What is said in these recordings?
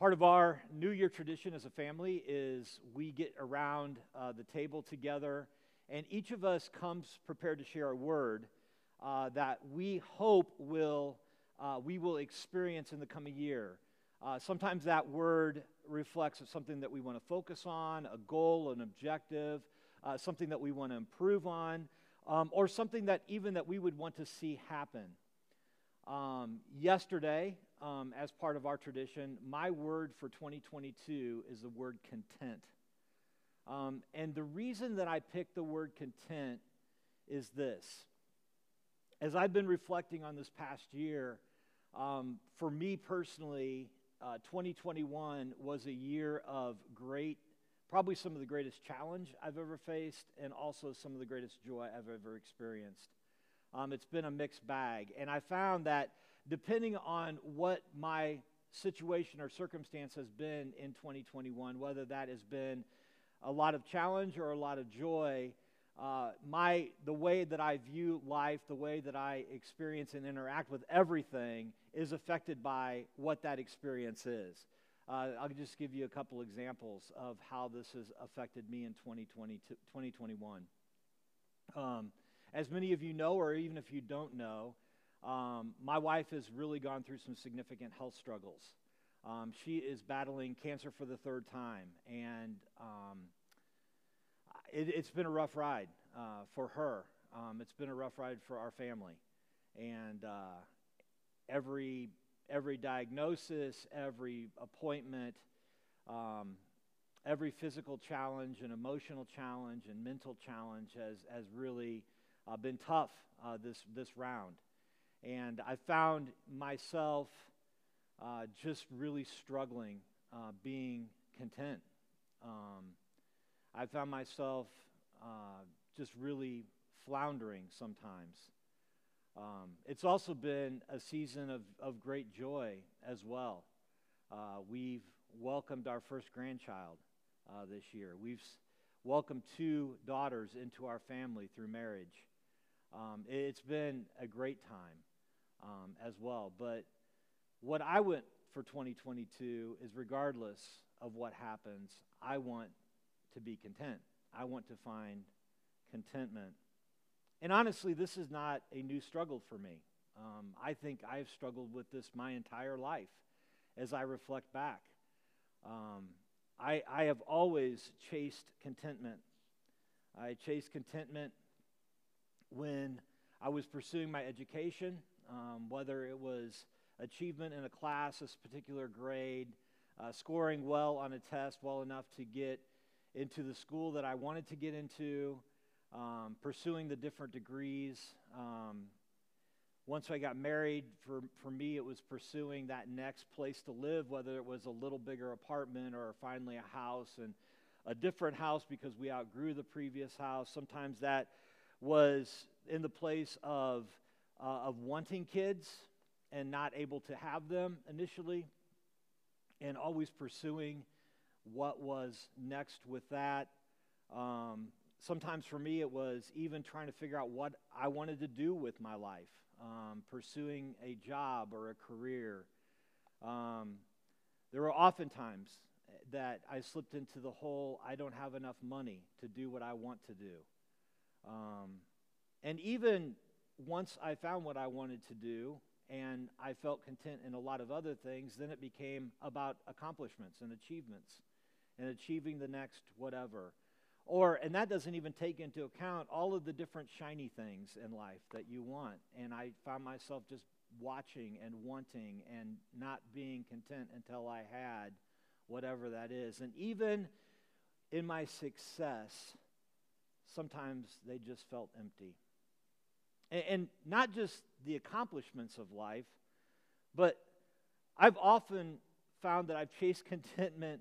Part of our New Year tradition as a family is we get around uh, the table together, and each of us comes prepared to share a word uh, that we hope will uh, we will experience in the coming year. Uh, sometimes that word reflects something that we want to focus on, a goal, an objective, uh, something that we want to improve on, um, or something that even that we would want to see happen. Um, yesterday, um, as part of our tradition, my word for 2022 is the word content. Um, and the reason that I picked the word content is this. As I've been reflecting on this past year, um, for me personally, uh, 2021 was a year of great, probably some of the greatest challenge I've ever faced, and also some of the greatest joy I've ever experienced. Um, it's been a mixed bag. And I found that depending on what my situation or circumstance has been in 2021, whether that has been a lot of challenge or a lot of joy, uh, my the way that I view life, the way that I experience and interact with everything, is affected by what that experience is. Uh, I'll just give you a couple examples of how this has affected me in 2020 2021. Um, as many of you know, or even if you don't know, um, my wife has really gone through some significant health struggles. Um, she is battling cancer for the third time, and um, it, has been a rough ride uh, for her. Um, it's been a rough ride for our family, and uh, every every diagnosis, every appointment, um, every physical challenge, and emotional challenge, and mental challenge has has really uh, been tough uh, this this round. And I found myself uh, just really struggling uh, being content. Um, I found myself uh, just really floundering sometimes. Um, it's also been a season of, of great joy as well. Uh, we've welcomed our first grandchild uh, this year. We've welcomed two daughters into our family through marriage. Um, it's been a great time um, as well. But what I want for 2022 is regardless of what happens, I want to be content. I want to find contentment. And honestly, this is not a new struggle for me. Um, I think I've struggled with this my entire life as I reflect back. Um, I, I have always chased contentment. I chased contentment when I was pursuing my education um, whether it was achievement in a class, a particular grade, uh, scoring well on a test well enough to get into the school that I wanted to get into, um, pursuing the different degrees. Um, once I got married, for, for me, it was pursuing that next place to live, whether it was a little bigger apartment or finally a house and a different house because we outgrew the previous house. Sometimes that was in the place of uh, of wanting kids and not able to have them initially, and always pursuing what was next with that. Um, sometimes for me, it was even trying to figure out what I wanted to do with my life, um, pursuing a job or a career. Um, there were often times that I slipped into the whole I don't have enough money to do what I want to do. Um, and even once I found what I wanted to do and I felt content in a lot of other things, then it became about accomplishments and achievements and achieving the next whatever. Or, and that doesn't even take into account all of the different shiny things in life that you want. And I found myself just watching and wanting and not being content until I had whatever that is. And even in my success, sometimes they just felt empty. And, and not just the accomplishments of life, but I've often found that I've chased contentment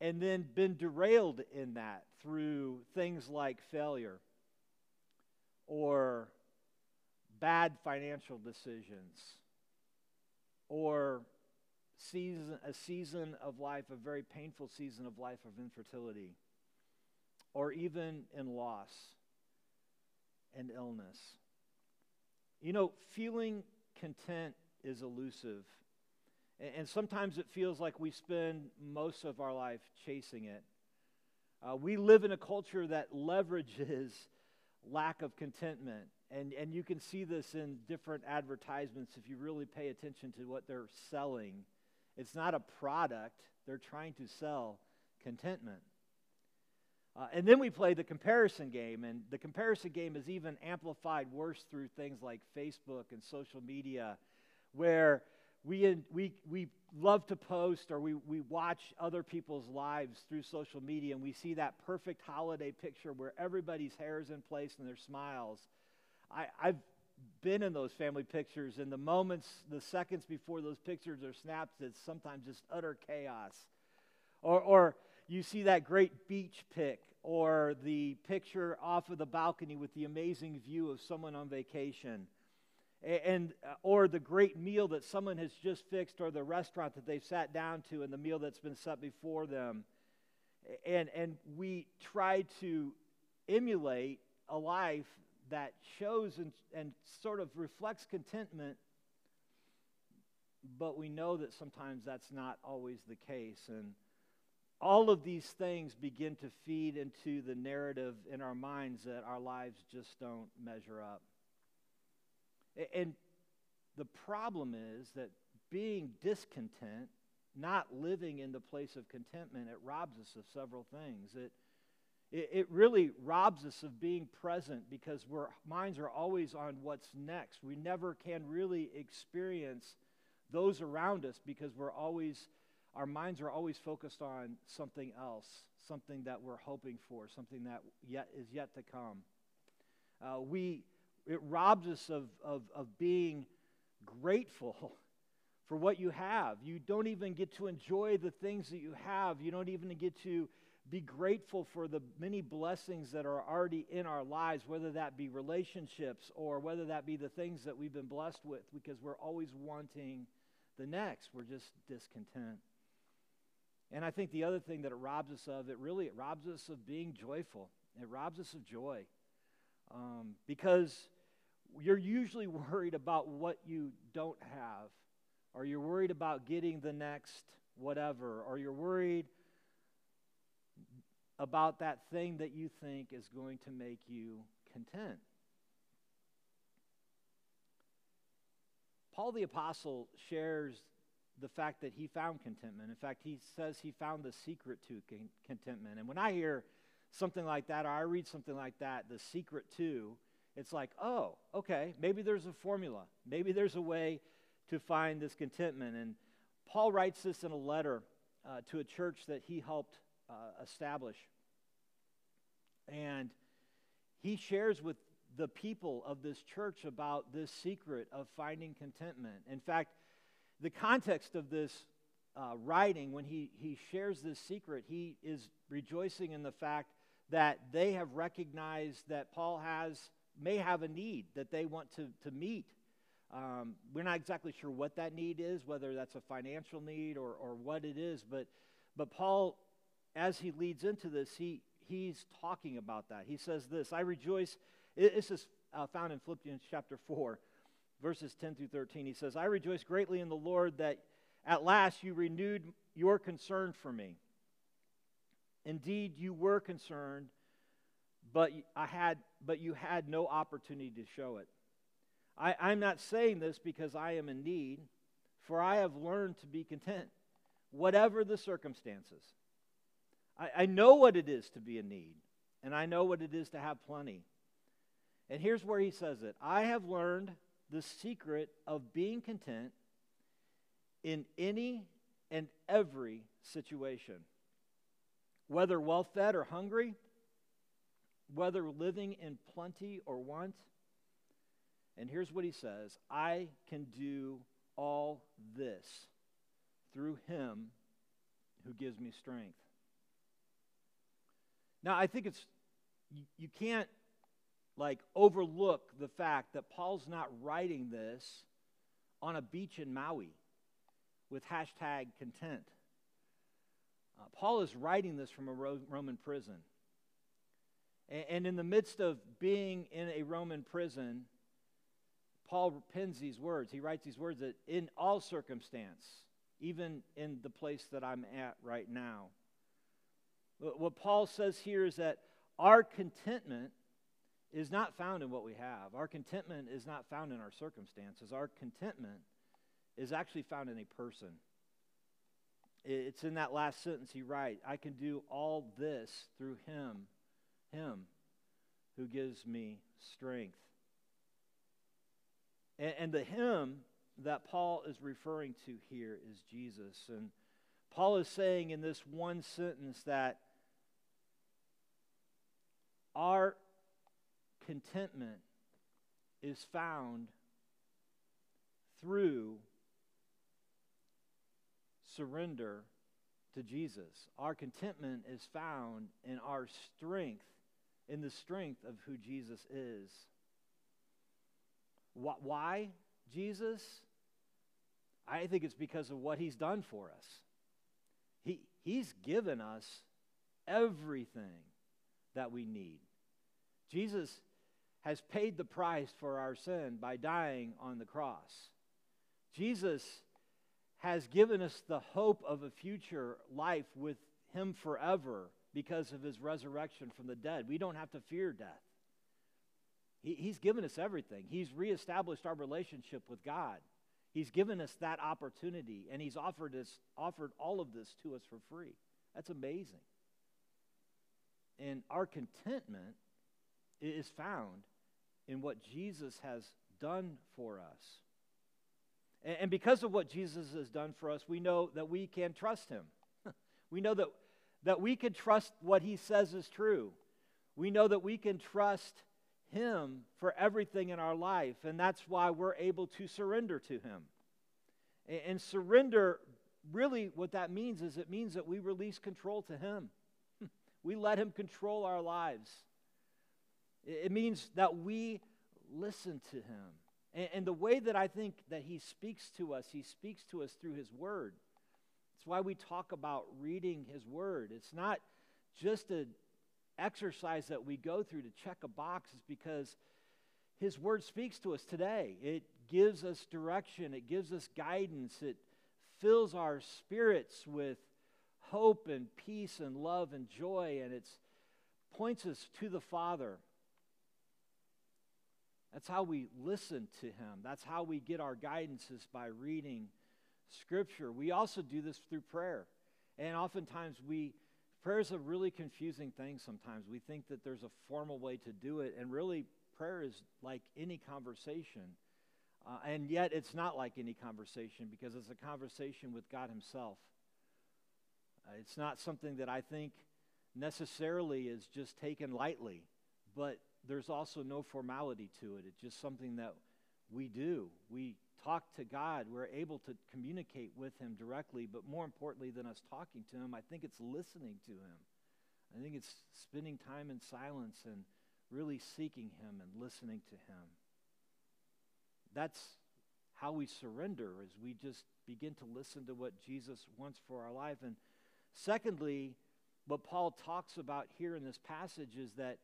and then been derailed in that through things like failure or bad financial decisions or season, a season of life, a very painful season of life of infertility, or even in loss and illness. You know, feeling content is elusive. And, sometimes it feels like we spend most of our life chasing it. Uh, we live in a culture that leverages lack of contentment. And, and you can see this in different advertisements if you really pay attention to what they're selling. It's not a product, they're trying to sell contentment. Uh, and then we play the comparison game, and the comparison game is even amplified worse through things like Facebook and social media, where we, we, we love to post or we, we watch other people's lives through social media, and we see that perfect holiday picture where everybody's hair is in place and their smiles. I, I've been in those family pictures, and the moments, the seconds before those pictures are snapped, it's sometimes just utter chaos. Or, or you see that great beach pic or the picture off of the balcony with the amazing view of someone on vacation. And uh, or the great meal that someone has just fixed or the restaurant that they've sat down to and the meal that's been set before them. And and we try to emulate a life that shows and, and sort of reflects contentment but we know that sometimes that's not always the case. And all of these things begin to feed into the narrative in our minds that our lives just don't measure up. And the problem is that being discontent, not living in the place of contentment, it robs us of several things. It, it, really robs us of being present because our minds are always on what's next. We never can really experience those around us because we're always our minds are always focused on something else, something that we're hoping for, something that yet is yet to come. Uh, we, it robs us of, of, of being grateful for what you have. You don't even get to enjoy the things that you have. You don't even get to be grateful for the many blessings that are already in our lives, whether that be relationships or whether that be the things that we've been blessed with, because we're always wanting the next. We're just discontent. And I think the other thing that it robs us of, it really it robs us of being joyful. It robs us of joy. Um, because you're usually worried about what you don't have, or you're worried about getting the next whatever, or you're worried about that thing that you think is going to make you content. Paul the Apostle shares the fact that he found contentment. In fact, he says he found the secret to con- contentment. And when I hear something like that, or I read something like that, the secret to, it's like, oh, okay, maybe there's a formula. Maybe there's a way to find this contentment. And Paul writes this in a letter uh, to a church that he helped uh, establish. And he shares with the people of this church about this secret of finding contentment. In fact, the context of this uh, writing, when he, he shares this secret, he is rejoicing in the fact that they have recognized that Paul has may have a need that they want to, to meet. Um, we're not exactly sure what that need is, whether that's a financial need or, or what it is, but, but Paul, as he leads into this, he, he's talking about that. He says this I rejoice. This is uh, found in Philippians chapter 4 verses 10 through 13. He says, I rejoice greatly in the Lord that at last you renewed your concern for me. Indeed, you were concerned, but I had but you had no opportunity to show it. I, I'm not saying this because I am in need, for I have learned to be content, whatever the circumstances. I, I know what it is to be in need, and I know what it is to have plenty. And here's where he says it I have learned the secret of being content in any and every situation. Whether well fed or hungry, whether living in plenty or want. And here's what he says I can do all this through him who gives me strength. Now, I think it's, you, you can't like overlook the fact that Paul's not writing this on a beach in Maui with hashtag content. Uh, Paul is writing this from a Ro- Roman prison. And, and in the midst of being in a Roman prison, Paul pens these words. He writes these words that in all circumstance, even in the place that I'm at right now. What Paul says here is that our contentment is not found in what we have. Our contentment is not found in our circumstances. Our contentment is actually found in a person. It's in that last sentence he writes, I can do all this through him, him who gives me strength. And, and the him that Paul is referring to here is Jesus. And Paul is saying in this one sentence that our contentment is found through surrender to Jesus. Our contentment is found in our strength, in the strength of who Jesus is. Why Jesus? I think it's because of what he's done for us. He, he's given us everything that we need. Jesus has paid the price for our sin by dying on the cross. Jesus has given us the hope of a future life with him forever because of his resurrection from the dead. We don't have to fear death. He, he's given us everything. He's reestablished our relationship with God. He's given us that opportunity, and He's offered us offered all of this to us for free. That's amazing. And our contentment is found in what Jesus has done for us. And because of what Jesus has done for us, we know that we can trust him. we know that, that we can trust what he says is true. We know that we can trust him for everything in our life, and that's why we're able to surrender to Him. And, and surrender, really, what that means is it means that we release control to Him. we let Him control our lives. It, means that we listen to Him. And, and the way that I think that He speaks to us, He speaks to us through His Word. It's why we talk about reading His Word. It's not just a exercise that we go through to check a box it's because His Word speaks to us today. It gives us direction, it gives us guidance, it fills our spirits with hope and peace and love and joy, and it points us to the Father. That's how we listen to Him. That's how we get our guidances by reading Scripture. We also do this through prayer. And oftentimes we Prayer is a really confusing thing sometimes. We think that there's a formal way to do it, and really, prayer is like any conversation. Uh, and yet, it's not like any conversation because it's a conversation with God Himself. Uh, it's not something that I think necessarily is just taken lightly, but there's also no formality to it. It's just something that we do. We talk to God, we're able to communicate with Him directly, but more importantly than us talking to Him, I think it's listening to Him. I think it's spending time in silence and really seeking Him and listening to Him. That's how we surrender, as we just begin to listen to what Jesus wants for our life. And secondly, what Paul talks about here in this passage is that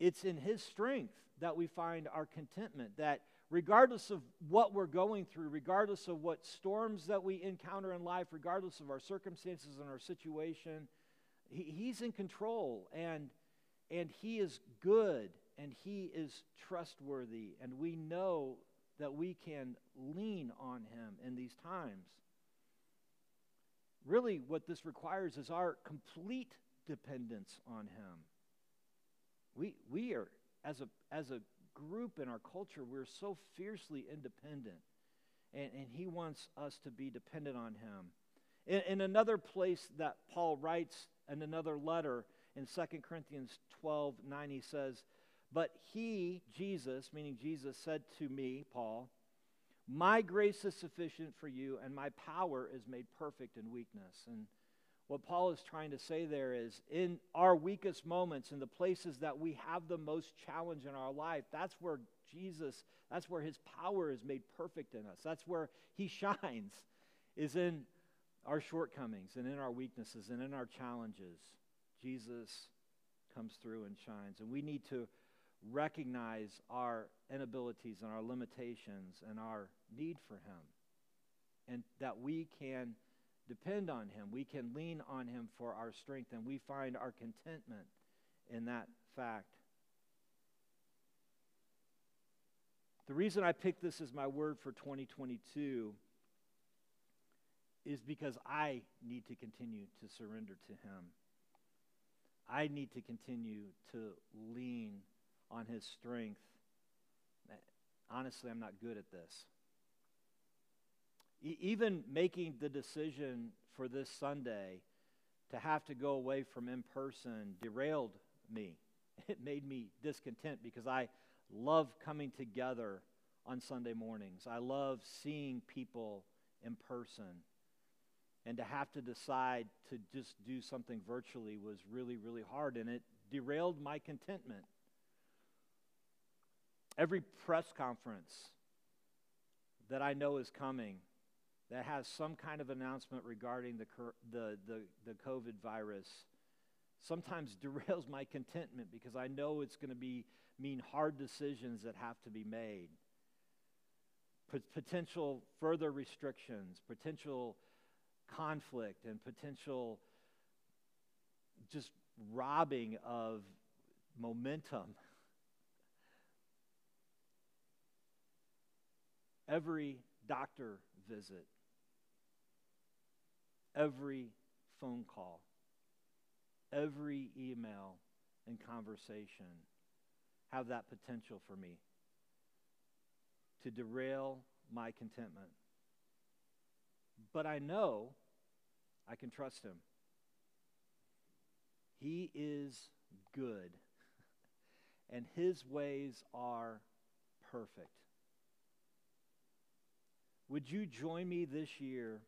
it's in His strength that we find our contentment, that regardless of what we're going through, regardless of what storms that we encounter in life, regardless of our circumstances and our situation, he, He's in control and, and He is good and He is trustworthy. And we know that we can lean on Him in these times. Really, what this requires is our complete dependence on Him. We, we are, as a, as a group in our culture, we're so fiercely independent. And, and he wants us to be dependent on him. In, in another place that Paul writes in another letter in 2 Corinthians 12 9, he says, But he, Jesus, meaning Jesus, said to me, Paul, My grace is sufficient for you, and my power is made perfect in weakness. And what Paul is trying to say there is in our weakest moments, in the places that we have the most challenge in our life, that's where Jesus, that's where his power is made perfect in us. That's where he shines, is in our shortcomings and in our weaknesses and in our challenges. Jesus comes through and shines. And we need to recognize our inabilities and our limitations and our need for him. and that we can depend on Him. We can lean on Him for our strength, and we find our contentment in that fact. The reason I picked this as my word for 2022 is because I need to continue to surrender to Him. I need to continue to lean on His strength. Honestly, I'm not good at this. Even making the decision for this Sunday to have to go away from in person derailed me. It made me discontent because I love coming together on Sunday mornings. I love seeing people in person. And to have to decide to just do something virtually was really, really hard, and it derailed my contentment. Every press conference that I know is coming that has some kind of announcement regarding the, the, the, the COVID virus sometimes derails my contentment because I know it's going to be mean hard decisions that have to be made. Potential further restrictions, potential conflict, and potential just robbing of momentum. Every doctor visit, every phone call, every email and conversation have that potential for me to derail my contentment. But I know I can trust him. He is good, and his ways are perfect. Would you join me this year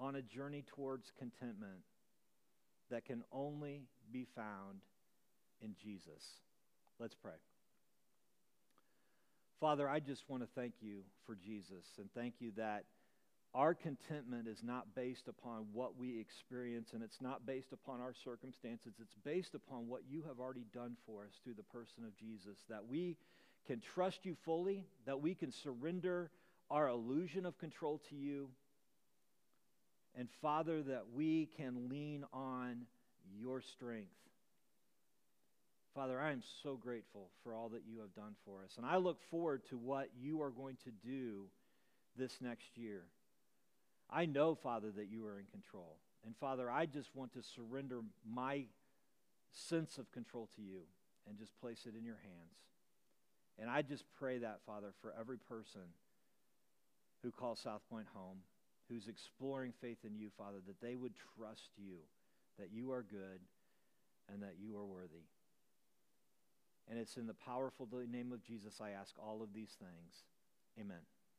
on a journey towards contentment that can only be found in Jesus? Let's pray. Father, I just want to thank you for Jesus and thank you that our contentment is not based upon what we experience and it's not based upon our circumstances. It's based upon what you have already done for us through the person of Jesus. That we can trust you fully, that we can surrender our illusion of control to you. And Father, that we can lean on your strength. Father, I am so grateful for all that you have done for us. And I look forward to what you are going to do this next year. I know, Father, that you are in control. And Father, I just want to surrender my sense of control to you and just place it in your hands. And I just pray that, Father, for every person who calls South Point home, who's exploring faith in you, Father, that they would trust you, that you are good, and that you are worthy. And it's in the powerful name of Jesus I ask all of these things. Amen.